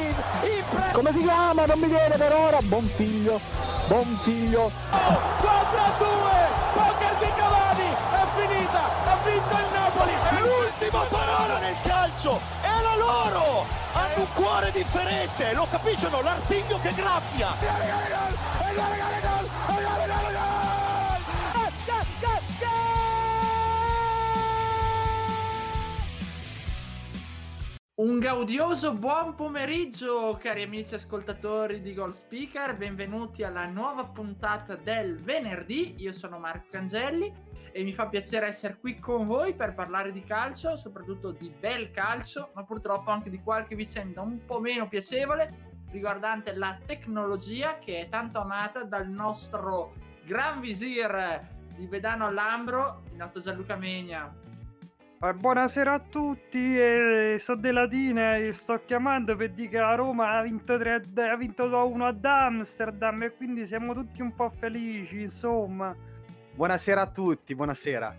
Higuain, impre- Come si chiama? Non mi viene per ora. Buon figlio, buon figlio. 4 a 2, poker di Cavani, è finita, ha vinto il Napoli. È l'ultima parola nel calcio, è la loro! Hanno un cuore differente, lo capiscono, l'artiglio che graffia! Un gaudioso buon pomeriggio, cari amici ascoltatori di Goal Speaker. Benvenuti alla nuova puntata del venerdì. Io sono Marco Cangelli e mi fa piacere essere qui con voi per parlare di calcio, soprattutto di bel calcio, ma purtroppo anche di qualche vicenda un po' meno piacevole riguardante la tecnologia che è tanto amata dal nostro gran visir di Vedano all'Ambro, il nostro Gianluca Megna. Eh, buonasera a tutti, eh, sono della Latina e sto chiamando per dire che la Roma ha vinto, 3, ha vinto 2-1 ad Amsterdam e quindi siamo tutti un po' felici, insomma. Buonasera a tutti, buonasera.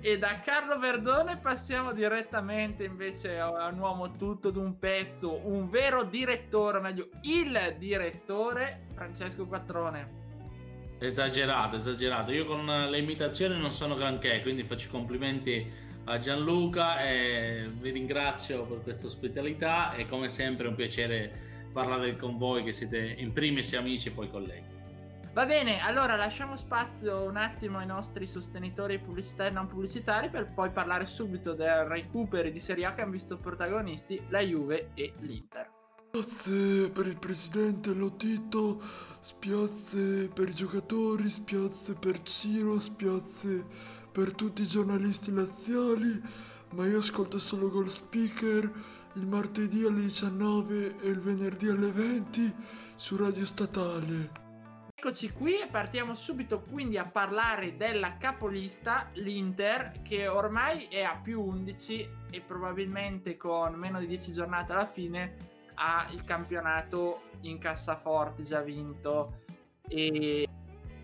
E da Carlo Verdone passiamo direttamente invece a un uomo tutto d'un pezzo, un vero direttore, o meglio il direttore Francesco Quattrone. Esagerato, esagerato. Io con le imitazioni non sono granché, quindi faccio i complimenti a Gianluca e vi ringrazio per questa ospitalità e come sempre è un piacere parlare con voi che siete in primis amici e poi colleghi. Va bene, allora lasciamo spazio un attimo ai nostri sostenitori pubblicitari e non pubblicitari per poi parlare subito del recupero di Serie A che hanno visto protagonisti la Juve e l'Inter. Spiazze per il presidente Lotito, spiazze per i giocatori, spiazze per Ciro, spiazze per tutti i giornalisti laziali, ma io ascolto solo Gold Speaker il martedì alle 19 e il venerdì alle 20 su Radio Statale. Eccoci qui e partiamo subito quindi a parlare della capolista, l'Inter, che ormai è a più 11 e probabilmente con meno di 10 giornate alla fine ha il campionato in cassaforte già vinto. E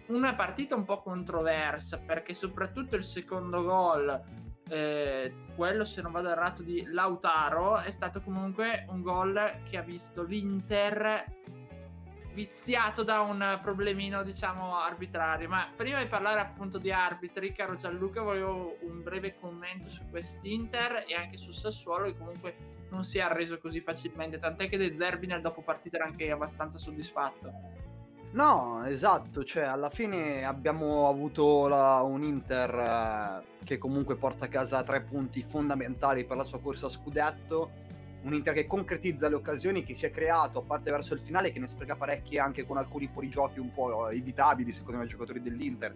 una partita un po' controversa perché soprattutto il secondo gol, eh, quello se non vado errato di Lautaro, è stato comunque un gol che ha visto l'Inter viziato da un problemino diciamo arbitrario. Ma prima di parlare appunto di arbitri caro Gianluca volevo un breve commento su quest'Inter e anche su Sassuolo che comunque non si è arreso così facilmente tant'è che De Zerbi nel dopo partita era anche abbastanza soddisfatto No, esatto, cioè alla fine abbiamo avuto la, un Inter eh, che comunque porta a casa tre punti fondamentali per la sua corsa a scudetto, un Inter che concretizza le occasioni che si è creato, a parte verso il finale, che ne spreca parecchie anche con alcuni fuorigiochi un po' evitabili secondo me i giocatori dell'Inter,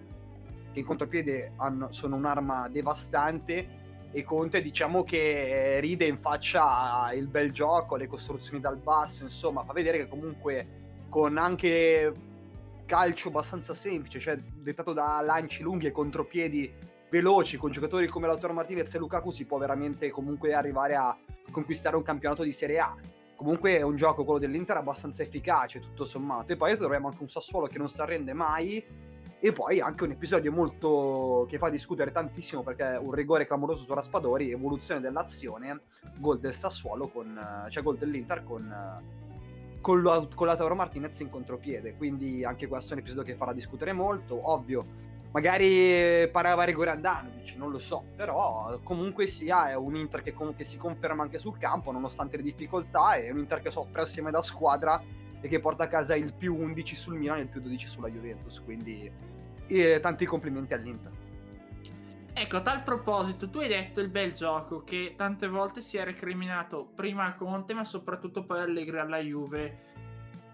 che in contropiede hanno, sono un'arma devastante. E Conte diciamo che ride in faccia il bel gioco, le costruzioni dal basso, insomma fa vedere che comunque con anche calcio abbastanza semplice, cioè dettato da lanci lunghi e contropiedi veloci con giocatori come Lautaro Martinez e Lukaku si può veramente comunque arrivare a conquistare un campionato di Serie A. Comunque è un gioco quello dell'Inter abbastanza efficace tutto sommato e poi troviamo anche un Sassuolo che non si arrende mai e poi anche un episodio molto che fa discutere tantissimo perché è un rigore clamoroso su Raspadori, evoluzione dell'azione, gol del Sassuolo con cioè gol dell'Inter con con, lo, con Lautaro Martinez in contropiede. Quindi anche questo è un episodio che farà discutere molto. Ovvio, magari parava rigore Andanovic, non lo so, però comunque sia è un Inter che comunque si conferma anche sul campo nonostante le difficoltà, è un Inter che soffre assieme da squadra e che porta a casa il più 11 sul Milan e il più 12 sulla Juventus, quindi eh, tanti complimenti all'Inter. Ecco, a tal proposito, tu hai detto il bel gioco che tante volte si è recriminato prima a Conte, ma soprattutto poi Allegri alla Juve.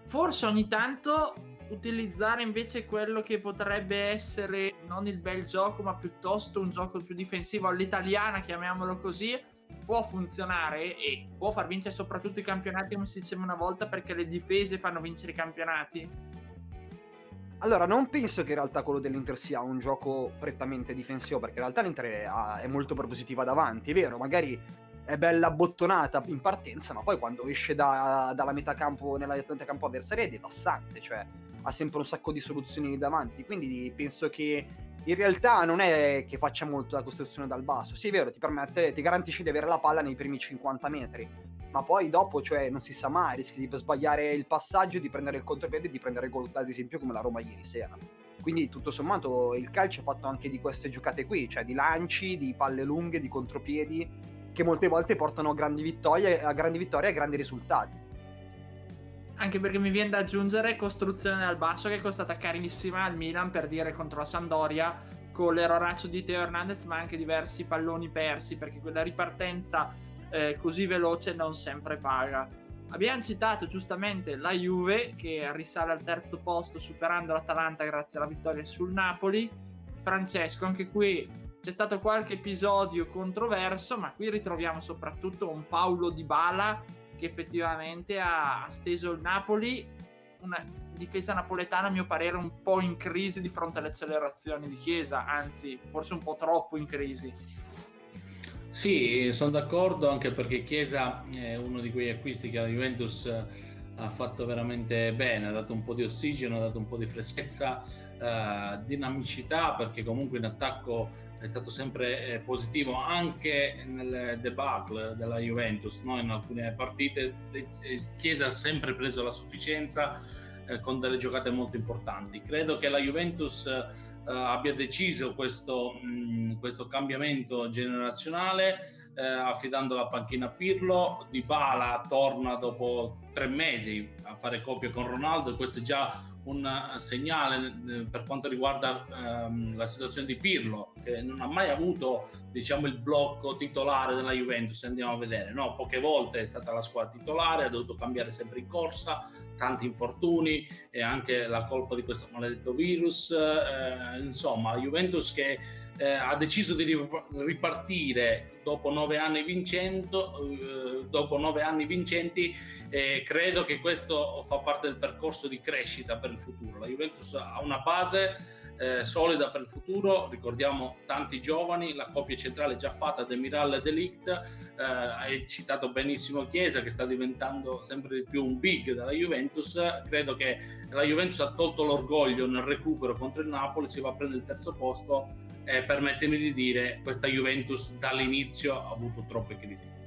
Forse ogni tanto utilizzare invece quello che potrebbe essere non il bel gioco, ma piuttosto un gioco più difensivo all'italiana, chiamiamolo così, può funzionare e può far vincere soprattutto i campionati, come si diceva una volta, perché le difese fanno vincere i campionati. Allora, non penso che in realtà quello dell'Inter sia un gioco prettamente difensivo, perché in realtà l'Inter è, molto propositiva davanti, è vero, magari è bella bottonata in partenza, ma poi quando esce da, dalla metà campo, nella metà campo avversaria è devastante, cioè ha sempre un sacco di soluzioni davanti, quindi penso che in realtà non è che faccia molto la costruzione dal basso, sì è vero, ti permette, ti garantisce di avere la palla nei primi 50 metri, ma poi dopo, cioè, non si sa mai, rischi di sbagliare il passaggio, di prendere il contropiede e di prendere gol, ad esempio, come la Roma ieri sera. Quindi, tutto sommato, il calcio è fatto anche di queste giocate qui, cioè di lanci, di palle lunghe, di contropiedi, che molte volte portano a grandi vittorie, a grandi vittorie e a grandi risultati. Anche perché mi viene da aggiungere costruzione dal basso che è costata carissima al Milan per dire contro la Sandoria con l'erroraccio di Teo Hernandez ma anche diversi palloni persi perché quella ripartenza eh, così veloce non sempre paga. Abbiamo citato giustamente la Juve che risale al terzo posto superando l'Atalanta grazie alla vittoria sul Napoli. Francesco, anche qui c'è stato qualche episodio controverso, ma qui ritroviamo soprattutto un Paolo Di Bala che effettivamente ha steso il Napoli, una difesa napoletana a mio parere un po' in crisi di fronte alle accelerazioni di Chiesa, anzi forse un po' troppo in crisi. Sì, sono d'accordo anche perché Chiesa è uno di quegli acquisti che la Juventus ha fatto veramente bene, ha dato un po' di ossigeno, ha dato un po' di freschezza, eh, dinamicità perché comunque in attacco è stato sempre eh, positivo anche nel debacle della Juventus, no? in alcune partite Chiesa ha sempre preso la sufficienza eh, con delle giocate molto importanti. Credo che la Juventus eh, abbia deciso questo, mh, questo cambiamento generazionale eh, affidando la panchina a Pirlo. Di Bala torna dopo tre mesi a fare coppia con Ronaldo questo è già un segnale eh, per quanto riguarda ehm, la situazione di Pirlo che non ha mai avuto diciamo il blocco titolare della Juventus andiamo a vedere no? poche volte è stata la squadra titolare ha dovuto cambiare sempre in corsa tanti infortuni e anche la colpa di questo maledetto virus eh, insomma la Juventus che eh, ha deciso di ripartire dopo nove anni vincendo, eh, dopo nove anni vincenti e credo che questo fa parte del percorso di crescita per il futuro. La Juventus ha una base eh, solida per il futuro, ricordiamo tanti giovani, la coppia centrale già fatta Demiral e Delict, eh, hai citato benissimo Chiesa che sta diventando sempre di più un big della Juventus, credo che la Juventus ha tolto l'orgoglio nel recupero contro il Napoli, si va a prendere il terzo posto e permettetemi di dire questa Juventus dall'inizio ha avuto troppe critiche.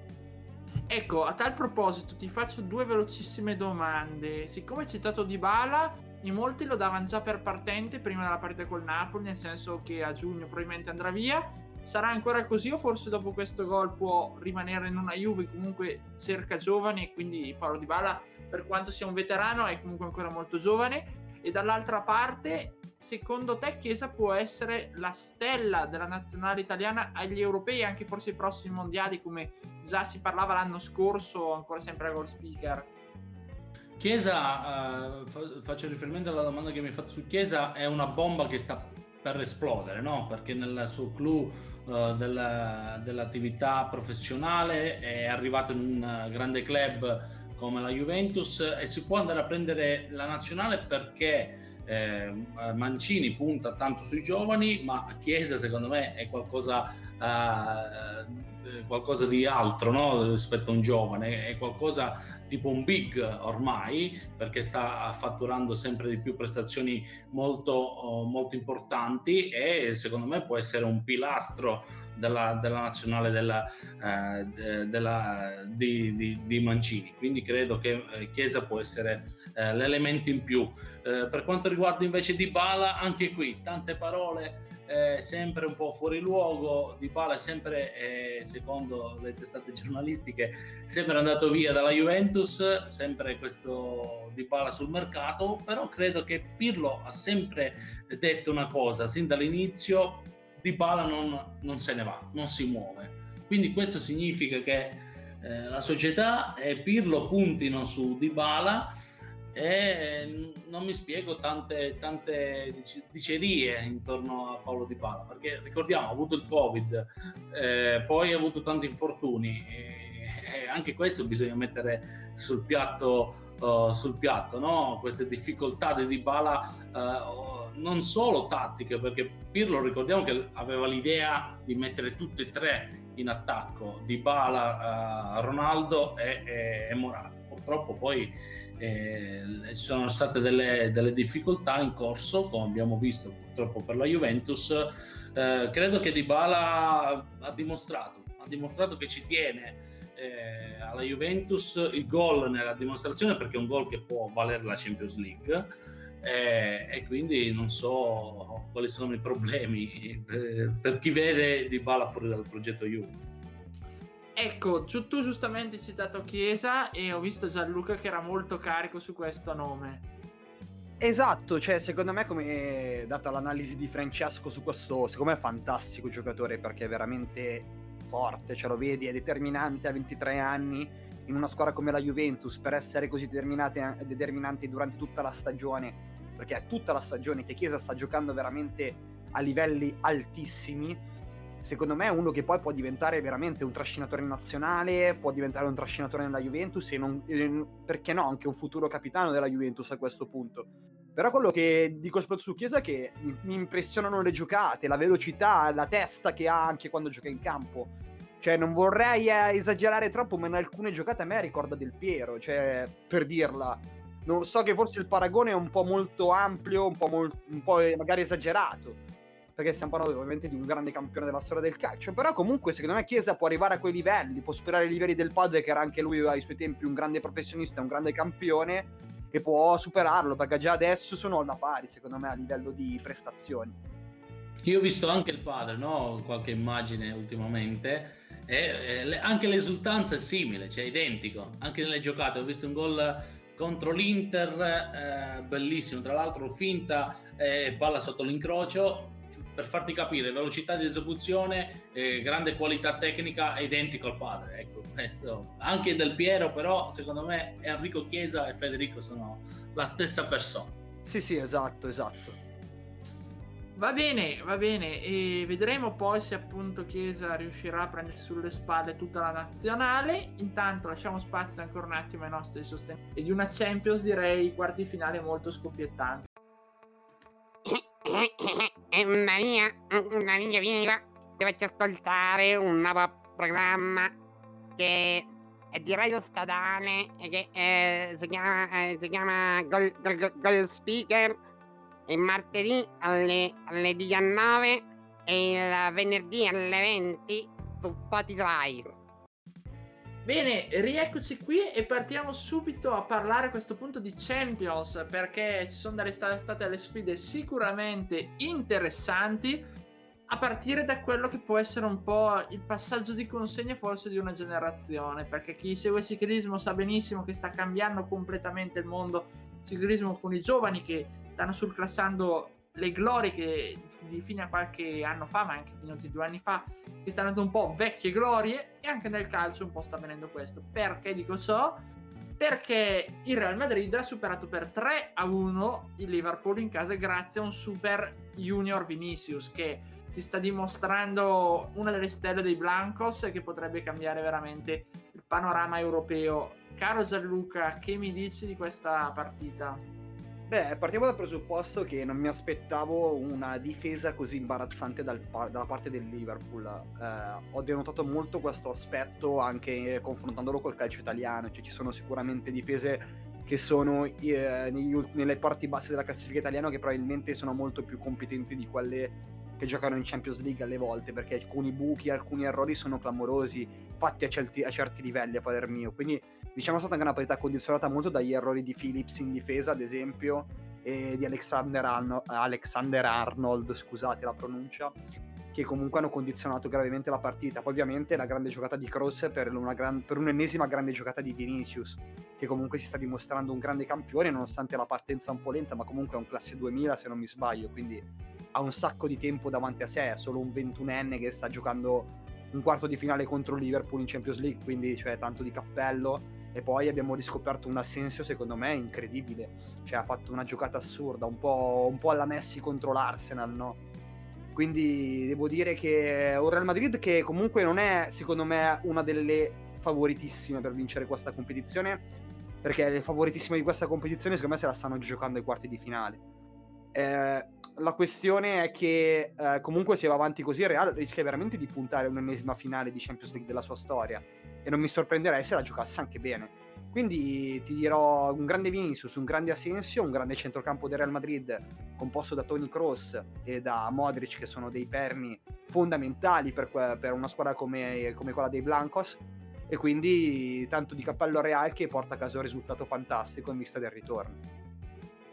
Ecco, a tal proposito ti faccio due velocissime domande. Siccome hai citato Dybala, in molti lo davano già per partente prima della partita col Napoli, nel senso che a giugno probabilmente andrà via. Sarà ancora così o forse dopo questo gol può rimanere in una Juve comunque cerca giovani e quindi Paolo Dybala per quanto sia un veterano è comunque ancora molto giovane e dall'altra parte secondo te Chiesa può essere la stella della nazionale italiana agli europei e anche forse ai prossimi mondiali come già si parlava l'anno scorso ancora sempre a Goal Speaker Chiesa, uh, faccio riferimento alla domanda che mi hai fatto su Chiesa, è una bomba che sta per esplodere, no? perché nel suo clou uh, del, dell'attività professionale è arrivato in un grande club come la Juventus e si può andare a prendere la nazionale perché eh, Mancini punta tanto sui giovani, ma Chiesa secondo me è qualcosa, eh, qualcosa di altro no? rispetto a un giovane, è qualcosa tipo un big ormai perché sta fatturando sempre di più prestazioni molto, oh, molto importanti e secondo me può essere un pilastro della, della nazionale della, eh, della, di, di, di, Mancini. Quindi credo che eh, Chiesa può essere eh, l'elemento in più. Eh, per quanto riguarda invece Di Bala, anche qui tante parole. Eh, sempre un po' fuori luogo. Di Bala sempre, secondo le testate giornalistiche, sempre andato via dalla Juventus, sempre questo Di Bala sul mercato, però credo che Pirlo ha sempre detto una cosa sin dall'inizio, di Bala non, non, se ne va, non si muove. Quindi questo significa che eh, la società e Pirlo puntino su Di Bala e non mi spiego tante, tante dicerie intorno a Paolo Di Bala perché ricordiamo ha avuto il covid eh, poi ha avuto tanti infortuni e, e anche questo bisogna mettere sul piatto, uh, sul piatto no? queste difficoltà di Di Bala uh, non solo tattiche, perché Pirlo ricordiamo che aveva l'idea di mettere tutte e tre in attacco, di Bala, uh, Ronaldo e, e, e, Morata. Purtroppo poi eh, ci sono state delle, delle, difficoltà in corso, come abbiamo visto purtroppo per la Juventus. Eh, credo che Di Bala ha dimostrato, ha dimostrato che ci tiene eh, alla Juventus, il gol nella dimostrazione perché è un gol che può valere la Champions League eh, e quindi non so quali sono i problemi per, per chi vede Di Bala fuori dal progetto Juve. Ecco, tu giustamente hai citato Chiesa e ho visto Gianluca che era molto carico su questo nome. Esatto, cioè secondo me come data l'analisi di Francesco su questo, secondo me è fantastico giocatore perché è veramente forte, ce lo vedi, è determinante a 23 anni in una squadra come la Juventus per essere così determinante durante tutta la stagione, perché è tutta la stagione che Chiesa sta giocando veramente a livelli altissimi. Secondo me è uno che poi può diventare veramente un trascinatore nazionale, può diventare un trascinatore nella Juventus e non, perché no, anche un futuro capitano della Juventus a questo punto. Però quello che dico soprattutto su Chiesa è che mi impressionano le giocate, la velocità, la testa che ha anche quando gioca in campo. Cioè, non vorrei eh, esagerare troppo, ma in alcune giocate a me ricorda Del Piero, cioè, per dirla. Non so che forse il paragone è un po' molto ampio, un po', mol- un po magari esagerato, perché stiamo parlando ovviamente di un grande campione della storia del calcio, però comunque secondo me Chiesa può arrivare a quei livelli, può superare i livelli del padre che era anche lui ai suoi tempi un grande professionista, un grande campione, che può superarlo perché già adesso sono alla pari secondo me a livello di prestazioni. Io ho visto anche il padre, no? qualche immagine ultimamente e, anche l'esultanza è simile, cioè identico, anche nelle giocate ho visto un gol contro l'Inter, eh, bellissimo, tra l'altro finta e eh, palla sotto l'incrocio, per farti capire, velocità di esecuzione, eh, grande qualità tecnica, identico al padre. Ecco, questo. Anche Del Piero, però, secondo me, Enrico Chiesa e Federico sono la stessa persona. Sì, sì, esatto, esatto. Va bene, va bene, e vedremo poi se appunto Chiesa riuscirà a prendere sulle spalle tutta la nazionale. Intanto lasciamo spazio ancora un attimo ai nostri sostenitori e di una Champions direi quarti finale molto scoppiettanti. Maria, Maria, vieni qua. Dovete ascoltare un nuovo programma che è di radio statale e che eh, si chiama, eh, si chiama Gold, Gold, Gold Speaker il martedì alle, alle 19 e il venerdì alle 20 su Spotify. Bene, rieccoci qui e partiamo subito a parlare a questo punto di Champions perché ci sono state delle sfide sicuramente interessanti a partire da quello che può essere un po' il passaggio di consegna forse di una generazione perché chi segue il ciclismo sa benissimo che sta cambiando completamente il mondo ciclismo con i giovani che stanno surclassando le glorie che di fino a qualche anno fa, ma anche fino a due anni fa, che stanno andando un po' vecchie glorie, e anche nel calcio un po' sta avvenendo questo. Perché dico ciò? Perché il Real Madrid ha superato per 3 a 1 il Liverpool in casa grazie a un super junior Vinicius che si sta dimostrando una delle stelle dei Blancos e che potrebbe cambiare veramente panorama europeo. Caro Gianluca, che mi dici di questa partita? Beh, partiamo dal presupposto che non mi aspettavo una difesa così imbarazzante dal, dalla parte del Liverpool. Eh, ho denotato molto questo aspetto anche confrontandolo col calcio italiano, cioè ci sono sicuramente difese che sono eh, negli, nelle parti basse della classifica italiana che probabilmente sono molto più competenti di quelle che giocano in Champions League alle volte, perché alcuni buchi, alcuni errori sono clamorosi, fatti a certi, a certi livelli a parer mio. Quindi diciamo è stata anche una partita condizionata molto dagli errori di Phillips in difesa, ad esempio, e di Alexander, Arno- Alexander Arnold, scusate la pronuncia, che comunque hanno condizionato gravemente la partita. Poi ovviamente la grande giocata di Cross per, gran, per, un'ennesima grande giocata di Vinicius, che comunque si sta dimostrando un grande campione nonostante la partenza un po' lenta, ma comunque è un classe 2000 se non mi sbaglio, quindi ha un sacco di tempo davanti a sé, è solo un 21enne che sta giocando un quarto di finale contro Liverpool in Champions League, quindi cioè, tanto di cappello. E poi abbiamo riscoperto un Assensio secondo me incredibile, cioè ha fatto una giocata assurda, un po', un po alla Messi contro l'Arsenal, no? Quindi devo dire che un Real Madrid che comunque non è secondo me una delle favoritissime per vincere questa competizione, perché le favoritissime di questa competizione secondo me se la stanno giocando ai quarti di finale. Eh, la questione è che eh, comunque se va avanti così il Real rischia veramente di puntare un'ennesima finale di Champions League della sua storia e non mi sorprenderei se la giocasse anche bene. Quindi ti dirò un grande Vinicius, un grande Asensio, un grande centrocampo del Real Madrid composto da Tony Kroos e da Modric che sono dei perni fondamentali per, per una squadra come, come, quella dei Blancos e quindi tanto di cappello Real che porta a casa un risultato fantastico in vista del ritorno.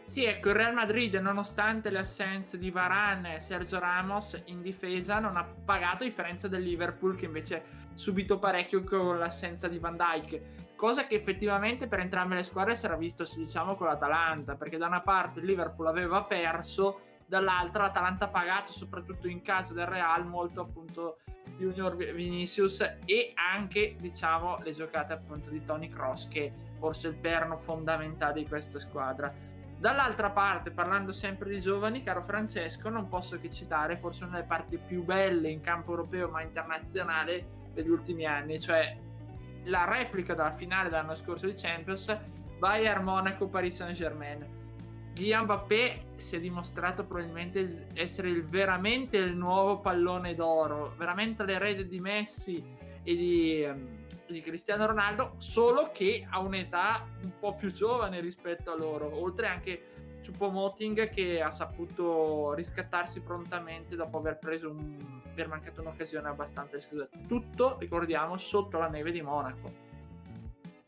Sì, ecco, il Real Madrid, nonostante le assenze di Varane e Sergio Ramos in difesa, non ha pagato a differenza del Liverpool che invece ha subito parecchio con l'assenza di Van Dijk. Cosa che effettivamente per entrambe le squadre si era visto, diciamo, con l'Atalanta, perché da una parte il Liverpool aveva perso, dall'altra l'Atalanta ha pagato, soprattutto in casa del Real, molto appunto Junior Vinicius e anche, diciamo, le giocate appunto di Tony Cross, che forse è il perno fondamentale di questa squadra Dall'altra parte, parlando sempre di giovani, caro Francesco, non posso che citare forse una delle parti più belle in campo europeo ma internazionale degli ultimi anni, cioè la replica della finale dell'anno scorso di Champions, Bayern Monaco Paris Saint Germain. Kylian Mbappé si è dimostrato probabilmente essere il, veramente il nuovo pallone d'oro, veramente l'erede di Messi e di um, di Cristiano Ronaldo, solo che ha un'età un po' più giovane rispetto a loro, oltre anche Chupomoting che ha saputo riscattarsi prontamente dopo aver preso un, aver mancato un'occasione abbastanza rischiosa. Tutto, ricordiamo, sotto la neve di Monaco.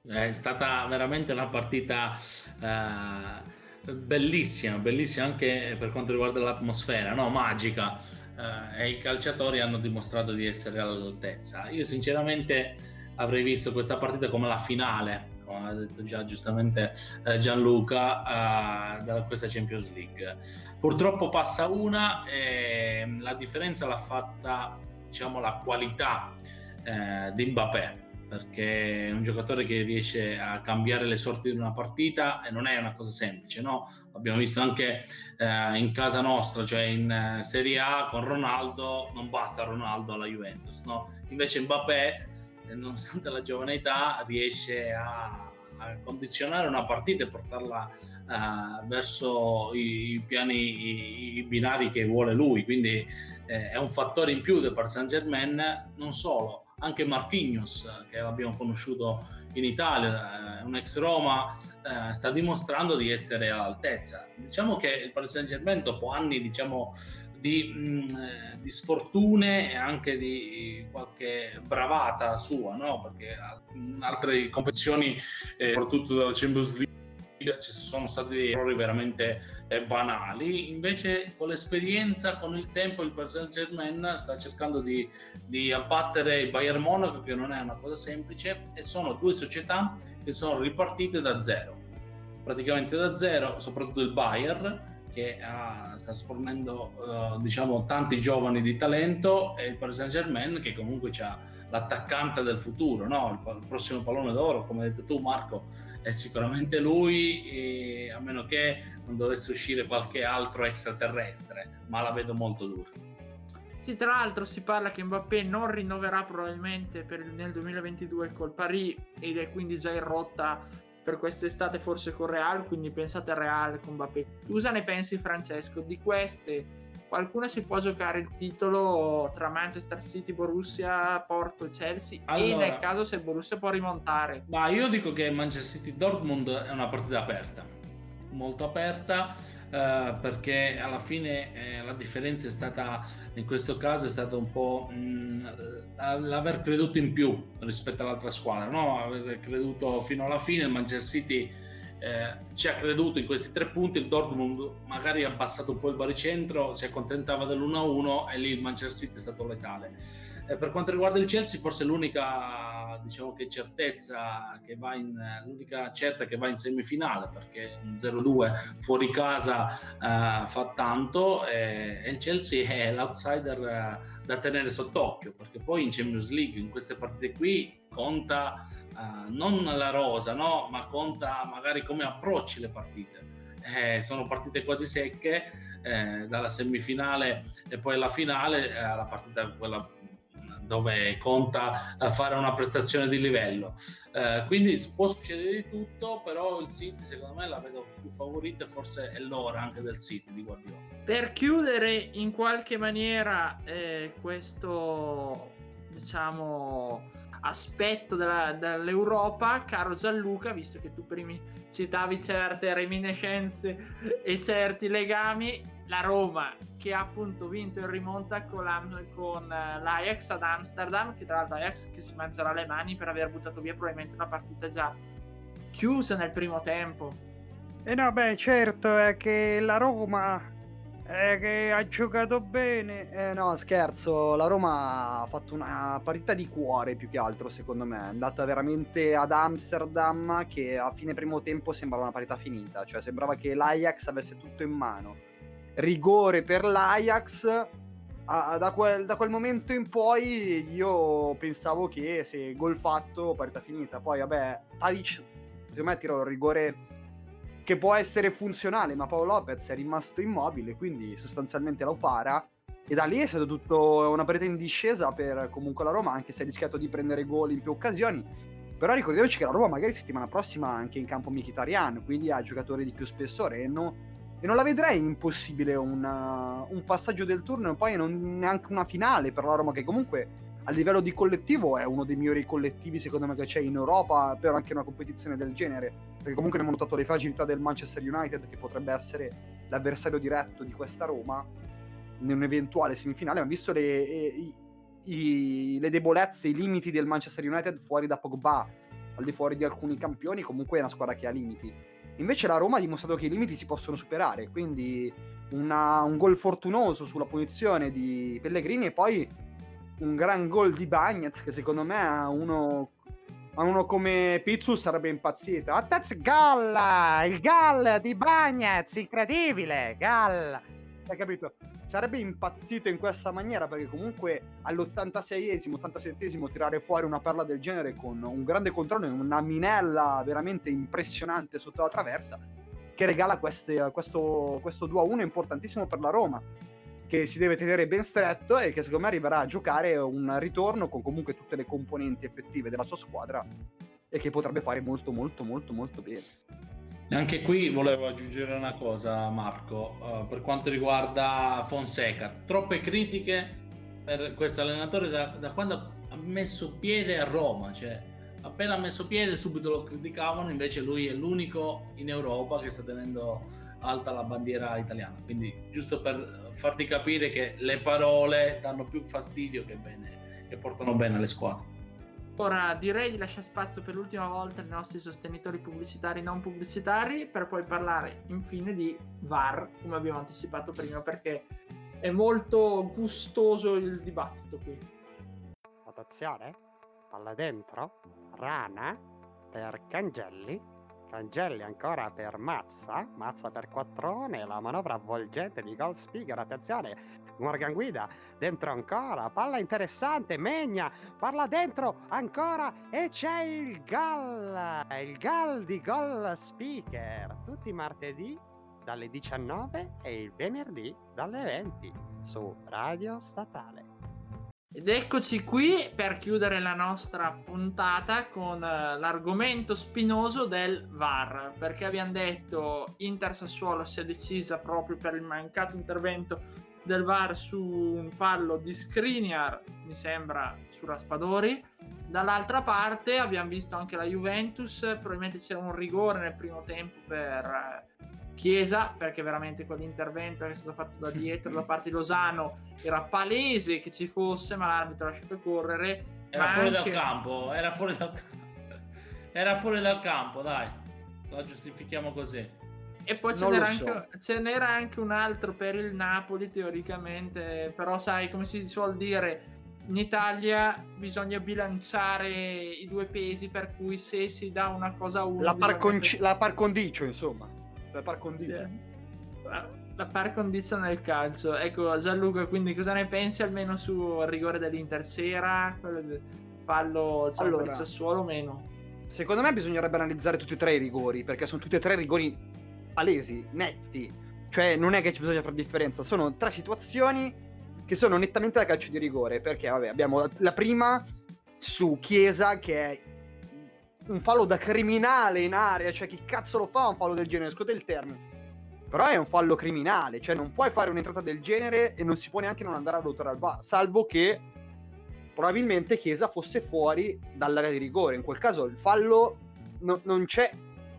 È stata veramente una partita eh, bellissima, bellissima anche per quanto riguarda l'atmosfera, no? magica. Eh, e i calciatori hanno dimostrato di essere all'altezza. Io sinceramente avrei visto questa partita come la finale, come ha detto già giustamente eh, Gianluca, eh, da questa Champions League. Purtroppo passa una e la differenza l'ha fatta diciamo, la qualità eh, di Mbappé perché è un giocatore che riesce a cambiare le sorti di una partita e non è una cosa semplice, no? Abbiamo visto anche eh, in casa nostra, cioè in eh, Serie A con Ronaldo, non basta Ronaldo alla Juventus, no? Invece Mbappé nonostante la giovane età, riesce a, a condizionare una partita e portarla uh, verso i, i piani, i, i, binari che vuole lui. Quindi eh, è un fattore in più del Paris Saint Germain, non solo, anche Marquinhos, che l'abbiamo conosciuto in Italia, eh, un ex Roma, eh, sta dimostrando di essere all'altezza. Diciamo che il Paris Saint Germain, dopo anni diciamo, di, mh, mm, eh, di, sfortune e anche di qualche bravata sua, no? perché in altre competizioni, eh, soprattutto dalla Champions League, ci sono stati errori veramente eh, banali. Invece, con l'esperienza, con il tempo, il Paris Saint Germain sta cercando di, di, abbattere il Bayern Monaco, che non è una cosa semplice, e sono due società che sono ripartite da zero. Praticamente da zero, soprattutto il Bayern che ha, sta sfornendo uh, diciamo tanti giovani di talento e il Paris Saint Germain che comunque ha l'attaccante del futuro, no? il, il, prossimo pallone d'oro, come hai detto tu Marco, è sicuramente lui, a meno che non dovesse uscire qualche altro extraterrestre, ma la vedo molto dura. Sì, tra l'altro si parla che Mbappé non rinnoverà probabilmente per nel 2022 col Paris ed è quindi già in rotta per quest'estate forse con Real, quindi pensate a Real con Mbappé. Cosa ne pensi Francesco? Di queste qualcuna si può giocare il titolo tra Manchester City, Borussia, Porto, Chelsea allora, e nel caso se Borussia può rimontare. Ma io dico che Manchester City Dortmund è una partita aperta, molto aperta eh, perché alla fine eh, la differenza è stata in questo caso è stata un po' mh, mm, l'aver creduto in più rispetto all'altra squadra, no? aver creduto fino alla fine, il Manchester City eh, ci ha creduto in questi tre punti, il Dortmund magari ha abbassato un po' il baricentro, si accontentava dell'1-1 e lì il Manchester City è stato letale. Eh, per quanto riguarda il Chelsea, forse l'unica diciamo che certezza che va in l'unica certa che va in semifinale perché un 0-2 fuori casa eh, fa tanto e, e, il Chelsea è l'outsider eh, da tenere sott'occhio perché poi in Champions League in queste partite qui conta eh, non la rosa no? ma conta magari come approcci le partite eh, sono partite quasi secche eh, dalla semifinale e poi alla finale, eh, la partita quella dove conta fare una prestazione di livello. Eh, quindi può succedere di tutto, però il City secondo me la vedo più favorita e forse è l'ora anche del City di Guardiola. Per chiudere in qualche maniera eh, questo diciamo, aspetto della- dell'Europa, caro Gianluca, visto che tu primi citavi certe reminiscenze e certi legami, la Roma che ha appunto vinto in rimonta con, l'Am- con eh, l'Ajax ad Amsterdam, che tra l'altro Ajax che si mangerà le mani per aver buttato via probabilmente una partita già chiusa nel primo tempo. E no, beh, certo, è che la Roma è che ha giocato bene. Eh no, scherzo, la Roma ha fatto una partita di cuore più che altro, secondo me. È andata veramente ad Amsterdam che a fine primo tempo sembrava una partita finita, cioè sembrava che l'Ajax avesse tutto in mano. Rigore per l'Ajax. Da, quel, da quel momento in poi io pensavo che se gol fatto, partita finita. Poi vabbè, Tadic secondo me tira un rigore che può essere funzionale, ma Paolo Lopez è rimasto immobile, quindi sostanzialmente lo para. E da lì è stato tutto una partita in discesa per comunque la Roma, anche se ha rischiato di prendere gol in più occasioni. Però ricordiamoci che la Roma magari settimana prossima anche in campo Mkhitaryan, quindi ha giocatori di più spessore e, no- non la vedrei impossibile una- un passaggio del turno e poi non neanche una finale per la Roma che comunque a livello di collettivo è uno dei migliori collettivi secondo me che c'è in Europa per anche una competizione del genere. Perché comunque abbiamo notato le fragilità del Manchester United che potrebbe essere l'avversario diretto di questa Roma. In un'eventuale semifinale ma visto le, i- i- le debolezze, i limiti del Manchester United fuori da Pogba. Al di fuori di alcuni campioni comunque è una squadra che ha limiti invece la Roma ha dimostrato che i limiti si possono superare quindi una- un gol fortunoso sulla punizione di Pellegrini e poi un gran gol di Bagnets che secondo me a uno, a uno come Pizzu sarebbe impazzito. That's gol! Il gol di Bagnets, incredibile! Gol! Hai capito? Sarebbe impazzito in questa maniera perché comunque all'86esimo, 87esimo tirare fuori una perla del genere con un grande controllo e una minella veramente impressionante sotto la traversa che regala queste- questo, questo 2-1 importantissimo per la Roma che si deve tenere ben stretto e che secondo me arriverà a giocare un ritorno con comunque tutte le componenti effettive della sua squadra e che potrebbe fare molto molto molto molto bene. Anche qui volevo aggiungere una cosa, Marco, eh, per quanto riguarda Fonseca. Troppe critiche per questo allenatore da, da quando ha messo piede a Roma, cioè appena messo piede subito lo criticavano, invece lui è l'unico in Europa che sta tenendo alta la bandiera italiana. Quindi giusto per farti capire che le parole danno più fastidio che bene, che portano bene alle squadre. Ora direi di lasciare spazio per l'ultima volta ai nostri sostenitori pubblicitari e non pubblicitari per poi parlare infine di VAR, come abbiamo anticipato prima, perché è molto gustoso il dibattito qui. Attenzione, palla dentro, rana? Per Cangelli, Cangelli ancora per Mazza, Mazza per Quattrone, la manovra avvolgente di Gold Speaker, attenzione, Morgan Guida, dentro ancora, palla interessante, Megna, parla dentro ancora e c'è il gol, il gol di Gold Speaker, tutti i martedì dalle 19 e il venerdì dalle 20 su Radio Statale. Ed eccoci qui per chiudere la nostra puntata con eh, l'argomento spinoso del VAR, perché abbiamo detto Inter Sassuolo si è decisa proprio per il mancato intervento del VAR su un fallo di Skriniar, mi sembra, su Raspadori. Dall'altra parte abbiamo visto anche la Juventus, probabilmente c'era un rigore nel primo tempo per eh, Chiesa, perché veramente quell'intervento che è stato fatto da dietro da parte di Losano era palese che ci fosse, ma l'arbitro ha lasciato correre. Era fuori anche- dal campo, era fuori dal campo. Era fuori dal campo, dai. La giustifichiamo così. E poi ce n'era, so. anche, ce n'era anche un altro per il Napoli, teoricamente. Però, sai, come si suol dire, in Italia bisogna bilanciare i due pesi, per cui se si dà una cosa a uno... La par, conci- la par condicio, insomma. La par condicio. Sì. La, par condicio nel calcio. Ecco, Gianluca, quindi cosa ne pensi almeno sul rigore dell'Inter? C'era fallo diciamo, Allora. il Sassuolo o meno? Secondo me bisognerebbe analizzare tutti e tre i rigori, perché sono tutti e tre rigori palesi, netti. Cioè, non è che ci bisogna fare differenza, sono tre situazioni che sono nettamente da calcio di rigore, perché vabbè, abbiamo la- prima su Chiesa che è un fallo da criminale in area, cioè chi cazzo lo fa un fallo del genere, scusate il termine. Però è un fallo criminale, cioè non puoi fare un'entrata del genere e non si può neanche non andare a lottare al VAR, salvo che probabilmente Chiesa fosse fuori dall'area di rigore. In quel caso il fallo no- non c'è,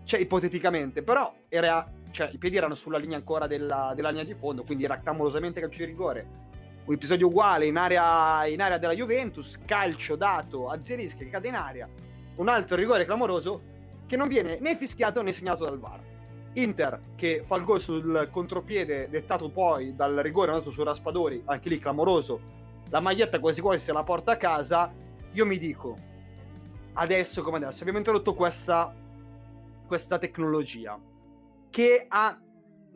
c'è ipoteticamente, però era, cioè, i piedi erano sulla linea ancora della, della linea di fondo, quindi era clamorosamente calcio di rigore. Un episodio uguale in area, in area della Juventus, calcio dato a Zerischi che cade in area, un altro rigore clamoroso che non viene né fischiato né segnato dal VAR. Inter che fa il gol sul contropiede dettato poi dal rigore andato su Raspadori, anche lì clamoroso. La maglietta quasi quasi se la porta a casa. Io mi dico, adesso come adesso, abbiamo introdotto questa, questa tecnologia che ha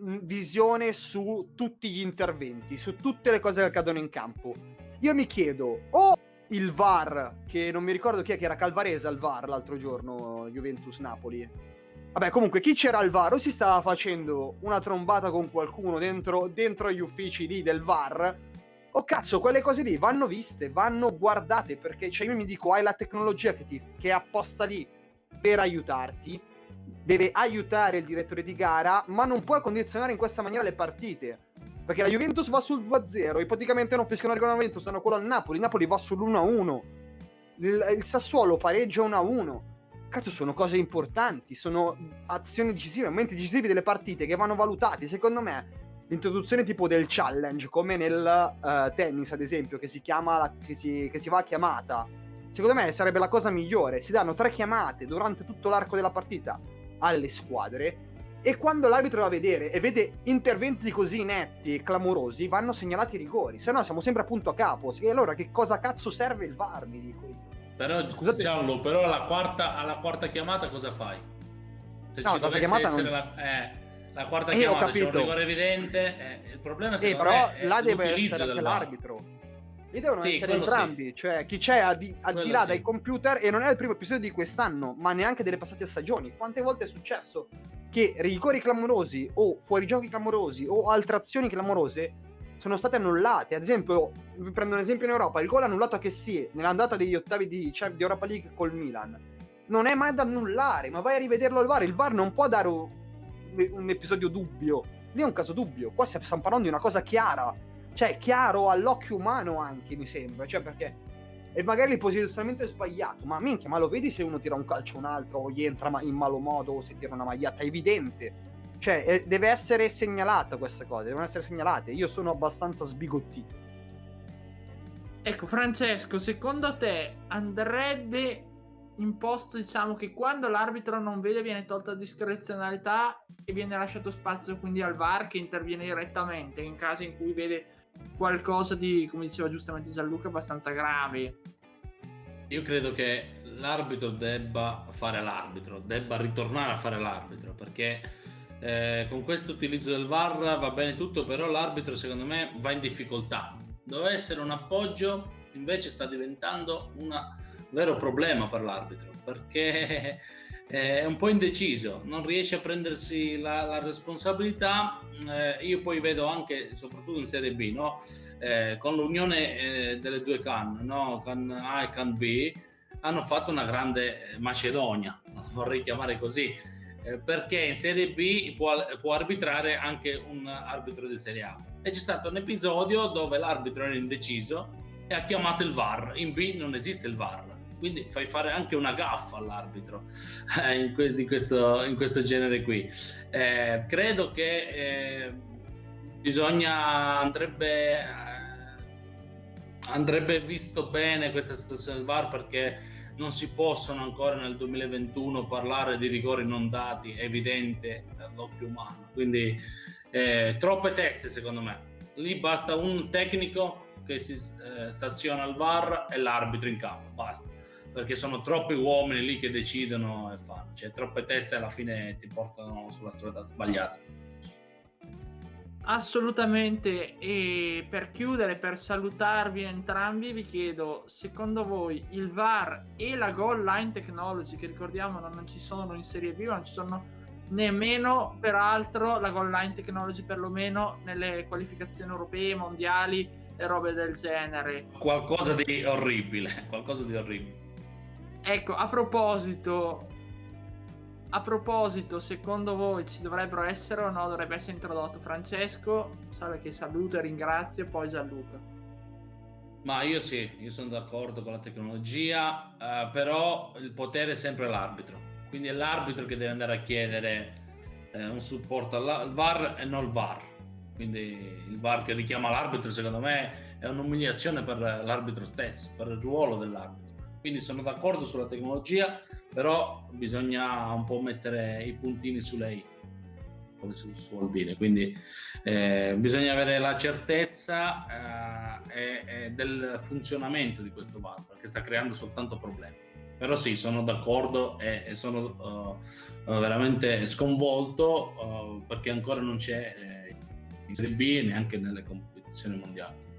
visione su tutti gli interventi, su tutte le cose che accadono in campo. Io mi chiedo, o il VAR, che non mi ricordo chi è che era Calvarese al VAR l'altro giorno, Juventus-Napoli. Vabbè, comunque, chi c'era al VAR o si stava facendo una trombata con qualcuno dentro, dentro agli uffici lì del VAR, o cazzo, quelle cose lì vanno viste, vanno guardate, perché cioè, io mi dico, hai la tecnologia che, ti, che è apposta lì per aiutarti, deve aiutare il direttore di gara, ma non puoi condizionare in questa maniera le partite. Perché la Juventus va sul 2-0, ipoteticamente non fischiano la Juventus, stanno quello al Napoli, il Napoli va sull'1-1, il, il Sassuolo pareggia 1-1. Cazzo, sono cose importanti, sono azioni decisive, momenti decisivi delle partite che vanno valutati. Secondo me, l'introduzione tipo del challenge, come nel uh, tennis, ad esempio, che si chiama, la, che, si, che si va a chiamata, secondo me sarebbe la cosa migliore. Si danno tre chiamate durante tutto l'arco della partita alle squadre e quando l'arbitro va a vedere e vede interventi così netti e clamorosi, vanno segnalati i rigori. Se no siamo sempre a punto a capo. E allora che cosa cazzo serve il VAR, mi dico io. Però Scusate. Giallo, però alla quarta, alla quarta chiamata cosa fai? Se No, ci dovesse chiamata essere non- la, eh, la quarta Eh, chiamata c'è un rigore evidente, eh, il problema Eh, secondo però me è l'utilizzo essere Lì devono Sì, essere quello sì. entrambi, cioè chi c'è a di, al di là sì. dai computer e non è il primo episodio di quest'anno, ma neanche delle passate stagioni. Quante volte è successo che rigori clamorosi o fuorigiochi clamorosi o altre azioni clamorose sono state annullate? Ad esempio, vi prendo un esempio in Europa, il gol annullato a Kessie nell'andata degli ottavi di, cioè, di Europa League col Milan. Non è mai da annullare, ma vai a rivederlo al VAR. Il VAR non può dare un, un episodio dubbio. Lì è un caso dubbio. Qua stiamo parlando di una cosa chiara cioè chiaro all'occhio umano anche mi sembra cioè perché e magari il posizionamento è sbagliato ma minchia ma lo vedi se uno tira un calcio a un altro o gli entra in malo modo o se tira una maglietta? È evidente. Cioè deve essere segnalata questa cosa devono essere segnalate. Io sono abbastanza sbigottito. Ecco, Francesco, secondo te andrebbe imposto, diciamo, che quando l'arbitro non vede viene tolta discrezionalità e viene lasciato spazio quindi al VAR che interviene direttamente in casi in cui vede qualcosa di, come diceva giustamente Gianluca, abbastanza grave. Io credo che l'arbitro debba fare l'arbitro, debba ritornare a fare l'arbitro, perché eh, con questo utilizzo del VAR va bene tutto, però l'arbitro secondo me va in difficoltà. Doveva essere un appoggio, invece sta diventando un vero problema per l'arbitro, perché è un po' indeciso, non riesce a prendersi la, la responsabilità. Eh, io poi vedo anche, soprattutto in Serie B, no? Eh, con l'unione eh, delle due can, no? can A e can B, hanno fatto una grande Macedonia, vorrei chiamare così, eh, perché in Serie B può, può arbitrare anche un arbitro di Serie A. E c'è stato un episodio dove l'arbitro era indeciso e ha chiamato il VAR. In B non esiste il VAR, quindi fai fare anche una gaffa all'arbitro eh, in, que- di questo, in questo genere qui. Eh, credo che eh, bisogna andrebbe eh, andrebbe visto bene questa situazione del VAR perché non si possono ancora nel 2021 parlare di rigori non dati evidente all'occhio umano. Quindi eh, troppe teste secondo me. Lì basta un tecnico che si eh, staziona al VAR e l'arbitro in campo basta perché sono troppi uomini lì che decidono e fanno. Cioè troppe teste alla fine ti portano sulla strada sbagliata. Assolutamente, e per chiudere, per salutarvi entrambi, vi chiedo, secondo voi il VAR e la goal line technology, che ricordiamo non ci sono in Serie B, non ci sono nemmeno, peraltro, la goal line technology perlomeno nelle qualificazioni europee, mondiali e robe del genere. qualcosa di orribile qualcosa di orribile Ecco, a proposito, a proposito, secondo voi ci dovrebbero essere o no? Dovrebbe essere introdotto Francesco, salve che saluto e ringrazio, poi Gianluca. Ma io sì, io sono d'accordo con la tecnologia, eh, però il potere è sempre l'arbitro. Quindi è l'arbitro che deve andare a chiedere eh, un supporto al, VAR e non il VAR. Quindi il VAR che richiama l'arbitro, secondo me, è un'umiliazione per l'arbitro stesso, per il ruolo dell'arbitro. Quindi sono d'accordo sulla tecnologia, però bisogna un po' mettere i puntini sulle i, come si suol dire. Quindi eh, bisogna avere la certezza eh, del funzionamento di questo VAR, perché sta creando soltanto problemi. Però sì, sono d'accordo e, e sono uh, veramente sconvolto uh, perché ancora non c'è eh, in Serie B neanche nelle competizioni mondiali.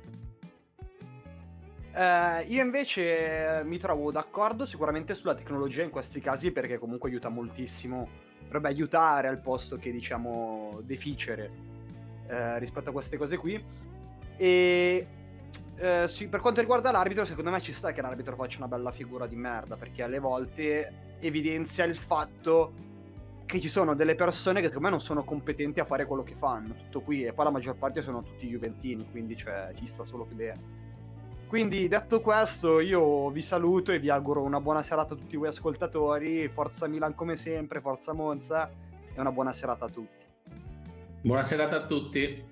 Eh, io invece eh, mi trovo d'accordo sicuramente sulla tecnologia in questi casi perché comunque aiuta moltissimo, dovrebbe aiutare al posto che diciamo deficere eh, rispetto a queste cose qui. E eh, sì, per quanto riguarda l'arbitro, secondo me ci sta che l'arbitro faccia una bella figura di merda perché alle volte evidenzia il fatto che ci sono delle persone che secondo me non sono competenti a fare quello che fanno, tutto qui, e poi la maggior parte sono tutti juventini, quindi cioè, ci sta solo che. Quindi detto questo io vi saluto e vi auguro una buona serata a tutti voi ascoltatori, forza Milan come sempre, forza Monza e una buona serata a tutti. Buona serata a tutti.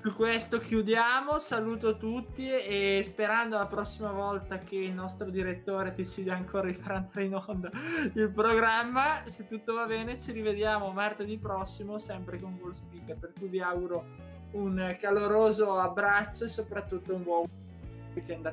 Su questo chiudiamo, saluto tutti e sperando la prossima volta che il nostro direttore decida ancora di far andare in onda il programma, se tutto va bene ci rivediamo martedì prossimo sempre con Goal Speaker, per cui vi auguro un caloroso abbraccio e soprattutto un buon weekend.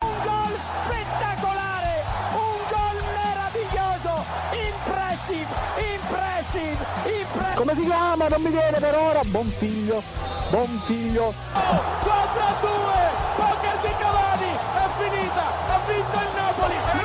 Un gol spettacolare, un gol meraviglioso, impressive, impressive, impressive. Come si chiama? Non mi viene per ora. Buon figlio, buon figlio. 4 a 2, poker di Cavani, è finita, ha vinto il Napoli.